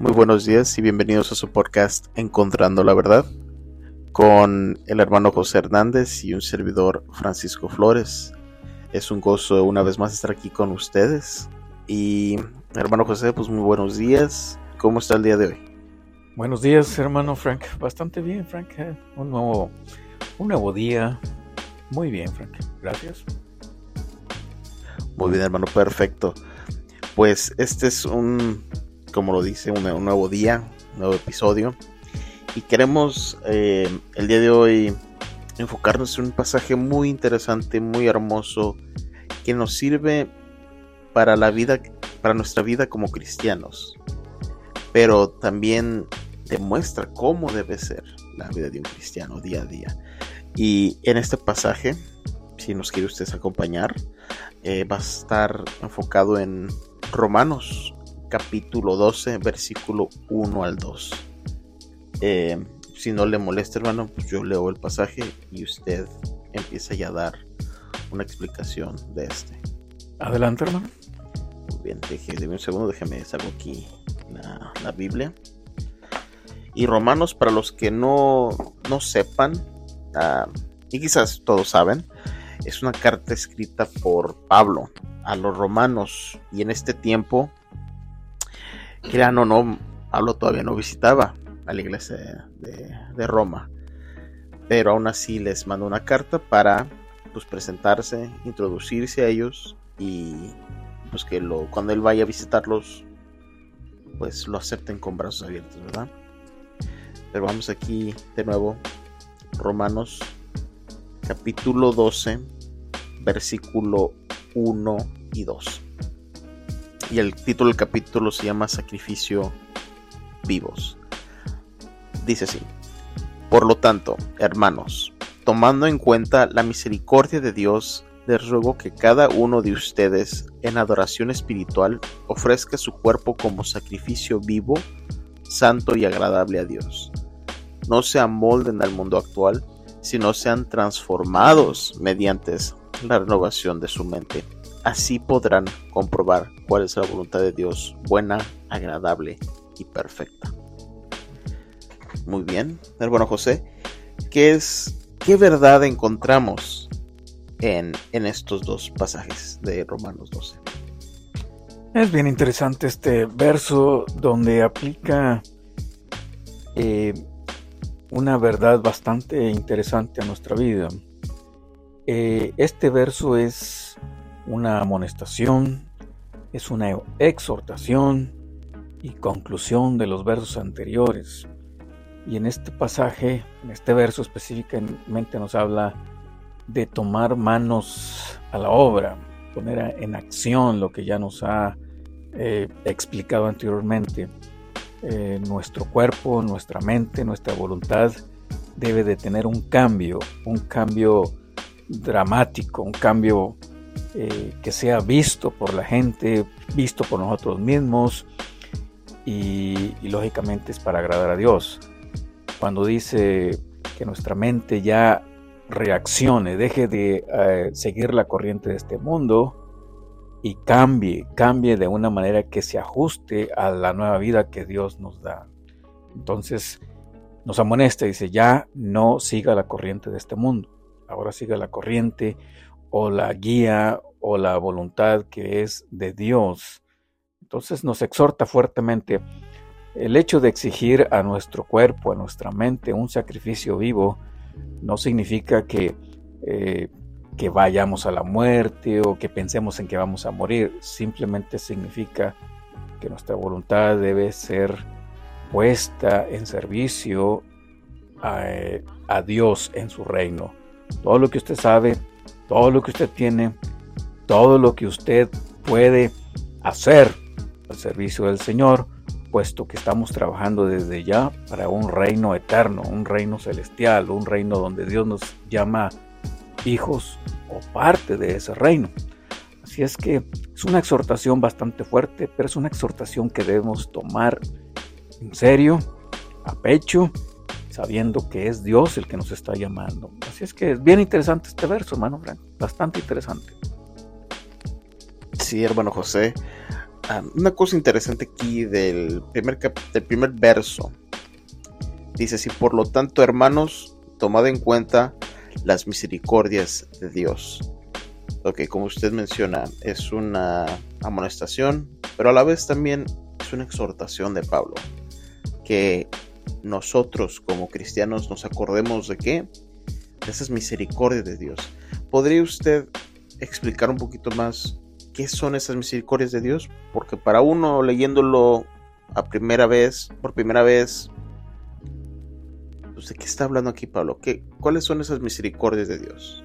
Muy buenos días y bienvenidos a su podcast Encontrando la Verdad con el hermano José Hernández y un servidor Francisco Flores. Es un gozo una vez más estar aquí con ustedes. Y hermano José, pues muy buenos días. ¿Cómo está el día de hoy? Buenos días, hermano Frank. Bastante bien, Frank. Eh, un nuevo, un nuevo día. Muy bien, Frank. Gracias. Muy bien, hermano. Perfecto. Pues este es un como lo dice, un, nuevo día, un nuevo episodio. Y queremos eh, el día de hoy enfocarnos en un pasaje muy interesante, muy hermoso, que nos sirve para la vida, para nuestra vida como cristianos. Pero también demuestra cómo debe ser la vida de un cristiano día a día. Y en este pasaje, si nos quiere ustedes acompañar, eh, va a estar enfocado en Romanos capítulo 12, versículo 1 al 2. Eh, si no le molesta, hermano, pues yo leo el pasaje y usted empieza ya a dar una explicación de este. Adelante, hermano. Muy bien, déjeme un segundo, déjeme salgo aquí la, Biblia. Y Romanos, para los que no, no sepan, ah, y quizás todos saben, es una carta escrita por Pablo a los romanos. Y en este tiempo crean o no, Pablo todavía no visitaba a la iglesia de, Roma, pero aún así les mandó una carta para pues presentarse, introducirse a ellos y pues que lo, cuando él vaya a visitarlos, pues lo acepten con brazos abiertos, ¿verdad? Pero vamos aquí de nuevo, Romanos capítulo 12, versículo 1 y 2 y el título del capítulo se llama Sacrificio vivos. Dice así, por lo tanto, hermanos, tomando en cuenta la misericordia de Dios, les ruego que cada uno de ustedes en adoración espiritual ofrezca su cuerpo como sacrificio vivo, santo y agradable a Dios. No se amolden al mundo actual, sino sean transformados mediante la renovación de su mente Así podrán comprobar cuál es la voluntad de Dios, buena, agradable y perfecta. Muy bien, hermano José, ¿qué es qué verdad encontramos en, en estos dos pasajes de Romanos 12? Es bien interesante este verso donde aplica eh, una verdad bastante interesante a nuestra vida. Eh, este verso es una amonestación, es una exhortación y conclusión de los versos anteriores. Y en este pasaje, en este verso específicamente nos habla de tomar manos a la obra, poner en acción lo que ya nos ha eh, explicado anteriormente. Eh, nuestro cuerpo, nuestra mente, nuestra voluntad debe de tener un cambio, un cambio dramático, un cambio eh, que sea visto por la gente, visto por nosotros mismos y, lógicamente es para agradar a Dios. Cuando dice que nuestra mente ya reaccione, deje de eh, seguir la corriente de este mundo y cambie, cambie de una manera que se ajuste a la nueva vida que Dios nos da. Entonces nos amonesta, dice, ya no siga la corriente de este mundo, ahora siga la corriente o la guía o la voluntad que es de Dios. Entonces nos exhorta fuertemente el hecho de exigir a nuestro cuerpo, a nuestra mente un sacrificio vivo, no significa que, eh, que vayamos a la muerte o que pensemos en que vamos a morir, simplemente significa que nuestra voluntad debe ser puesta en servicio a, a Dios en su reino. Todo lo que usted sabe, todo lo que usted tiene, todo lo que usted puede hacer al servicio del Señor, puesto que estamos trabajando desde ya para un reino eterno, un reino celestial, un reino donde Dios nos llama hijos o parte de ese reino. Así es que es una exhortación bastante fuerte, pero es una exhortación que debemos tomar en serio, a pecho, sabiendo que es Dios el que nos está llamando. Así es que es bien interesante este verso, hermano Frank, bastante interesante. Sí, hermano José, ah, una cosa interesante aquí del primer, del primer verso. Dice así, por lo tanto, hermanos, tomad en cuenta las misericordias de Dios. Ok, como usted menciona, es una amonestación, pero a la vez también es una exhortación de Pablo. Que nosotros como cristianos nos acordemos de qué? De esas misericordias de Dios. ¿Podría usted explicar un poquito más qué son esas misericordias de Dios? Porque para uno leyéndolo a primera vez, por primera vez, pues, ¿de qué está hablando aquí Pablo? ¿Qué, ¿Cuáles son esas misericordias de Dios?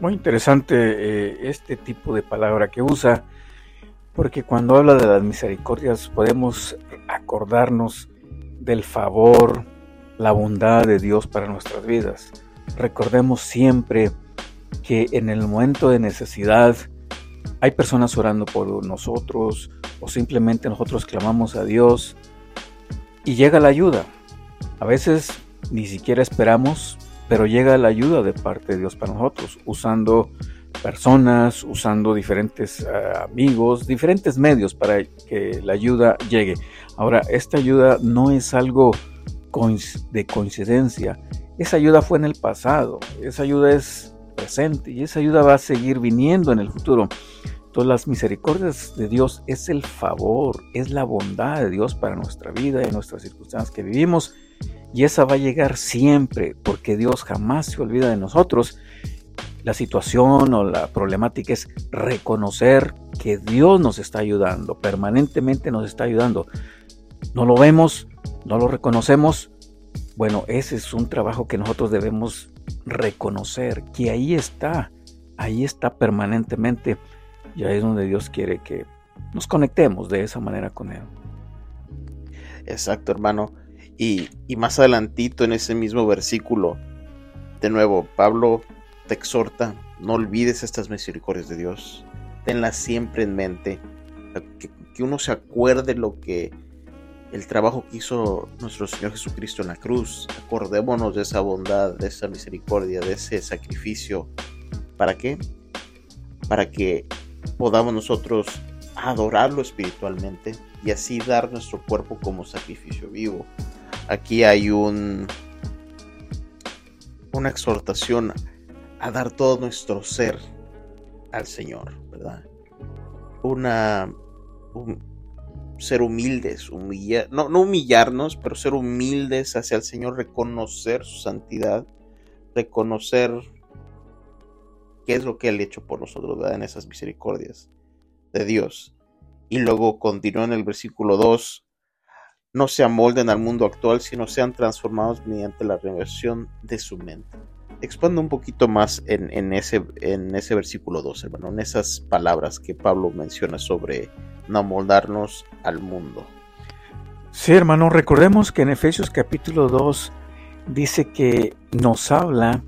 Muy interesante eh, este tipo de palabra que usa, porque cuando habla de las misericordias podemos acordarnos del favor, la bondad de Dios para nuestras vidas. Recordemos siempre que en el momento de necesidad hay personas orando por nosotros o simplemente nosotros clamamos a Dios y llega la ayuda. A veces ni siquiera esperamos, pero llega la ayuda de parte de Dios para nosotros, usando personas, usando diferentes eh, amigos, diferentes medios para que la ayuda llegue. Ahora, esta ayuda no es algo de coincidencia. Esa ayuda fue en el pasado, esa ayuda es presente y esa ayuda va a seguir viniendo en el futuro. Todas las misericordias de Dios es el favor, es la bondad de Dios para nuestra vida y nuestras circunstancias que vivimos. Y esa va a llegar siempre, porque Dios jamás se olvida de nosotros. La situación o la problemática es reconocer que Dios nos está ayudando, permanentemente nos está ayudando. No lo vemos, no lo reconocemos. Bueno, ese es un trabajo que nosotros debemos reconocer, que ahí está, ahí está permanentemente y ahí es donde Dios quiere que nos conectemos de esa manera con Él. Exacto, hermano. Y, más adelantito en ese mismo versículo, de nuevo, Pablo te exhorta, no olvides estas misericordias de Dios, tenlas siempre en mente, que, que uno se acuerde lo que el trabajo que hizo nuestro Señor Jesucristo en la cruz, acordémonos de esa bondad, de esa misericordia, de ese sacrificio. ¿Para qué? Para que podamos nosotros adorarlo espiritualmente y así dar nuestro cuerpo como sacrificio vivo. Aquí hay un una exhortación a dar todo nuestro ser al Señor, ¿verdad? Una ser humildes, humillar, no, no humillarnos, pero ser humildes hacia el Señor, reconocer su santidad, reconocer qué es lo que Él ha hecho por nosotros. En esas misericordias de Dios. Y luego continúa en el versículo 2, no se amolden al mundo actual, sino sean transformados mediante la renovación de su mente. Expando un poquito más en, ese, en ese versículo 2, hermano, en esas palabras que Pablo menciona sobre no amoldarnos al mundo. Sí, hermano, recordemos que en Efesios capítulo 2 dice que nos habla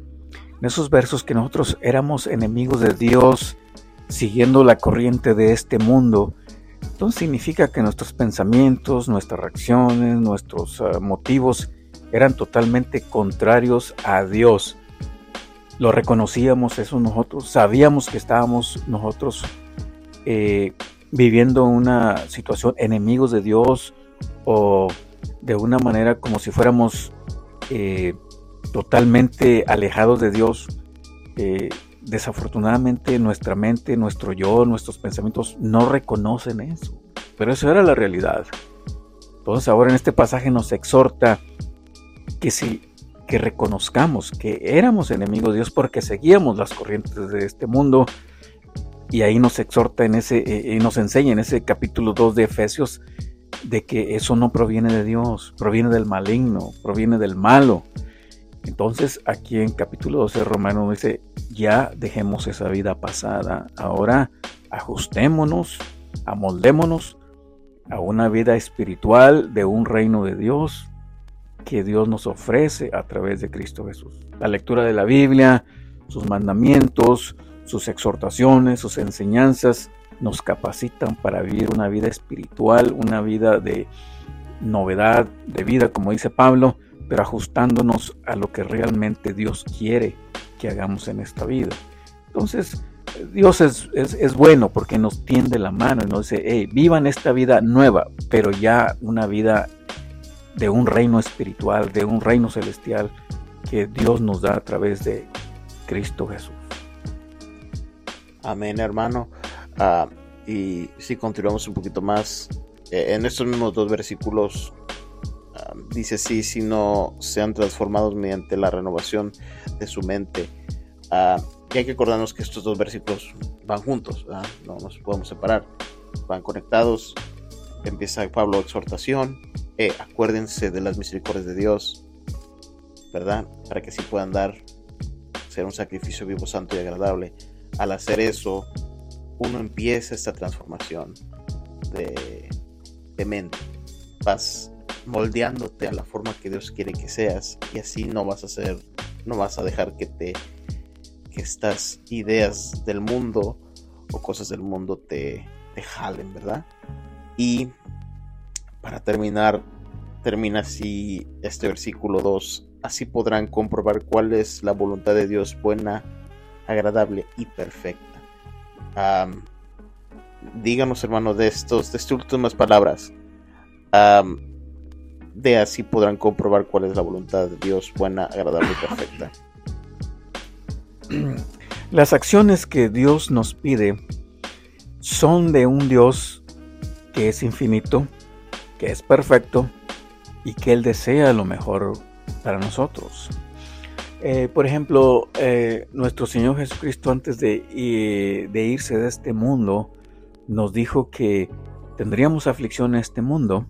en esos versos que nosotros éramos enemigos de Dios, siguiendo la corriente de este mundo. Entonces significa que nuestros pensamientos, nuestras reacciones, nuestros ah, motivos eran totalmente contrarios a Dios. Lo reconocíamos eso nosotros, sabíamos que estábamos nosotros eh, viviendo una situación enemigos de Dios o de una manera como si fuéramos eh, totalmente alejados de Dios. Eh, desafortunadamente nuestra mente, nuestro yo, nuestros pensamientos no reconocen eso. Pero eso era la realidad. Entonces ahora en este pasaje nos exhorta que si que reconozcamos que éramos enemigos de Dios porque seguíamos las corrientes de este mundo y ahí nos exhorta en ese y nos enseña en ese capítulo 2 de Efesios de que eso no proviene de Dios, proviene del maligno, proviene del malo. Entonces aquí en capítulo 12 Romano dice, ya dejemos esa vida pasada, ahora ajustémonos, amoldémonos a una vida espiritual de un reino de Dios que Dios nos ofrece a través de Cristo Jesús. La lectura de la Biblia, sus mandamientos, sus exhortaciones, sus enseñanzas nos capacitan para vivir una vida espiritual, una vida de novedad, de vida, como dice Pablo, pero ajustándonos a lo que realmente Dios quiere que hagamos en esta vida. Entonces, Dios es, es, bueno porque nos tiende la mano y nos dice, hey, vivan esta vida nueva, pero ya una vida de un reino espiritual, de un reino celestial que Dios nos da a través de Cristo Jesús. Amén, hermano. Ah, y si continuamos un poquito más, eh, en estos mismos dos versículos ah, dice sí, si no sean transformados mediante la renovación de su mente. Uh, y hay que acordarnos que estos dos versículos van juntos, no nos podemos separar, van conectados. Empieza Pablo exhortación, eh, acuérdense de las misericordias de Dios, ¿verdad? Para que así puedan dar, ser un sacrificio vivo, santo y agradable. Al hacer eso, uno empieza esta transformación de, de mente. Vas moldeándote a la forma que Dios quiere que seas y así no vas a ser, no vas a dejar que te que estas ideas del mundo o cosas del mundo te, te jalen, ¿verdad? Y para terminar, termina así este versículo 2. Así podrán comprobar cuál es la voluntad de Dios buena, agradable y perfecta. díganos, hermano, de estos, de estas últimas palabras. de así podrán comprobar cuál es la voluntad de Dios buena, agradable y perfecta. Las acciones que Dios nos pide son de un Dios que es infinito, que es perfecto y que Él desea lo mejor para nosotros. Eh, por ejemplo, eh, nuestro Señor Jesucristo antes de, de, irse de este mundo nos dijo que tendríamos aflicción en este mundo,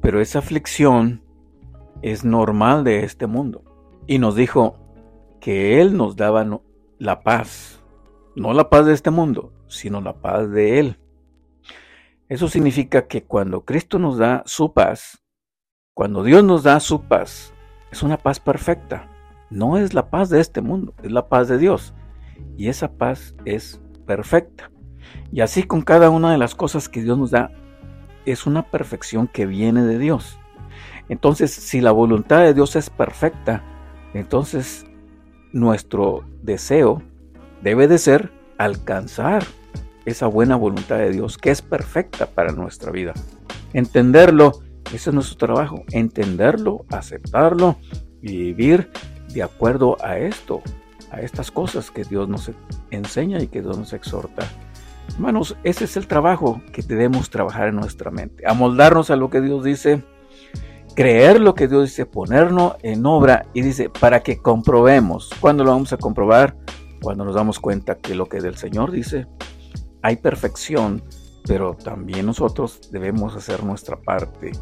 pero esa aflicción es normal de este mundo. Y nos dijo, que Él nos daba la paz, no la paz de este mundo, sino la paz de Él. Eso significa que cuando Cristo nos da su paz, cuando Dios nos da su paz, es una paz perfecta. No es la paz de este mundo, es la paz de Dios. Y esa paz es perfecta. Y así con cada una de las cosas que Dios nos da, es una perfección que viene de Dios. Entonces, si la voluntad de Dios es perfecta, entonces nuestro deseo debe de ser alcanzar esa buena voluntad de Dios que es perfecta para nuestra vida. Entenderlo, ese es nuestro trabajo, entenderlo, aceptarlo y vivir de acuerdo a esto, a estas cosas que Dios nos enseña y que Dios nos exhorta. Hermanos, ese es el trabajo que debemos trabajar en nuestra mente, amoldarnos a lo que Dios dice, creer lo que Dios dice, ponernos en obra y dice, para que comprobemos. ¿Cuándo lo vamos a comprobar? Cuando nos damos cuenta que lo que del Señor dice, hay perfección, pero también nosotros debemos hacer nuestra parte,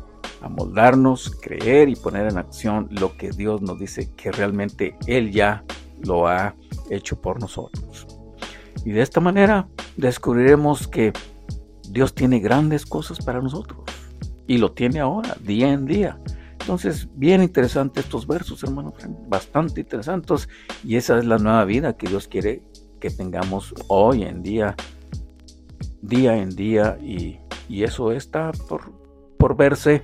amoldarnos, creer y poner en acción lo que Dios nos dice que realmente Él ya lo ha hecho por nosotros. Y de esta manera descubriremos que Dios tiene grandes cosas para nosotros y lo tiene ahora, día en día. Entonces, bien interesantes estos versos, hermanos, bastante interesantes. Y esa es la nueva vida que Dios quiere que tengamos hoy en día, día en día. Y, eso está por, por, verse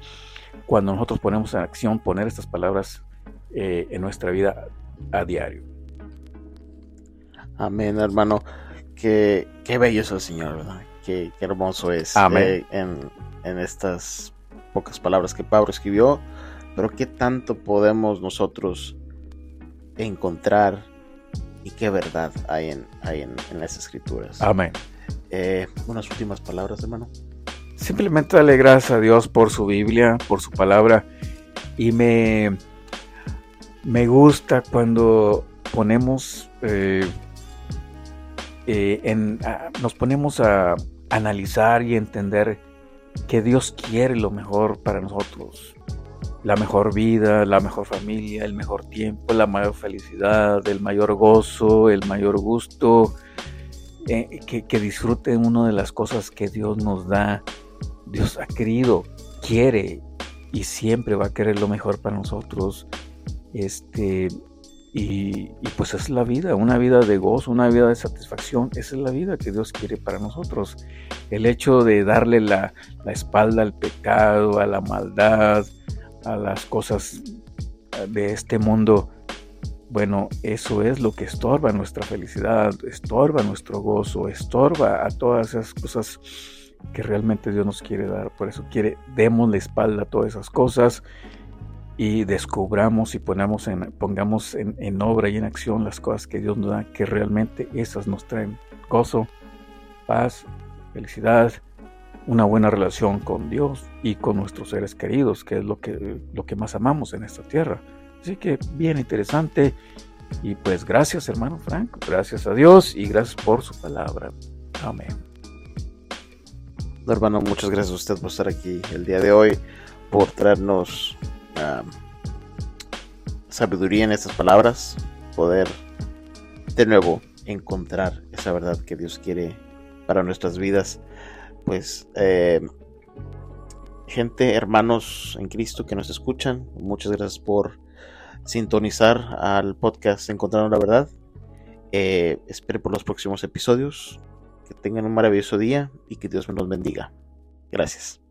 cuando nosotros ponemos en acción, poner estas palabras eh, en nuestra vida a diario. Amén, hermano. Qué, qué bello es el Señor, ¿verdad? Qué, hermoso es Amén. Eh, en, en estas pocas palabras que Pablo escribió, pero qué tanto podemos nosotros encontrar y qué verdad hay en, hay en, las escrituras. Amén. Eh, unas últimas palabras, hermano. Simplemente darle gracias a Dios por su Biblia, por su palabra. Y me, me gusta cuando ponemos eh, eh, en, nos ponemos a analizar y entender que Dios quiere lo mejor para nosotros. La mejor vida, la mejor familia, el mejor tiempo, la mayor felicidad, el mayor gozo, el mayor gusto. Eh, que, disfruten una de las cosas que Dios nos da. Dios ha querido, quiere y siempre va a querer lo mejor para nosotros. Este, y, pues es la vida, una vida de gozo, una vida de satisfacción. Esa es la vida que Dios quiere para nosotros. El hecho de darle la, espalda al pecado, a la maldad, a las cosas de este mundo, bueno, eso es lo que estorba nuestra felicidad, estorba nuestro gozo, estorba a todas esas cosas que realmente Dios nos quiere dar. Por eso quiere, demos la espalda a todas esas cosas y descubramos y ponemos en, pongamos en, obra y en acción las cosas que Dios nos da, que realmente esas nos traen gozo, paz, felicidad, una buena relación con Dios y con nuestros seres queridos, que es lo que, lo que más amamos en esta tierra. Así que bien interesante. Y pues gracias hermano Frank, gracias a Dios y gracias por su palabra. Amén. Hermano, muchas gracias a usted por estar aquí el día de hoy, por traernos sabiduría en estas palabras, poder de nuevo encontrar esa verdad que Dios quiere para nuestras vidas. Pues, eh, gente, hermanos en Cristo que nos escuchan, muchas gracias por sintonizar al podcast Encontrando la Verdad. Eh, espero por los próximos episodios. Que tengan un maravilloso día y que Dios me los bendiga. Gracias.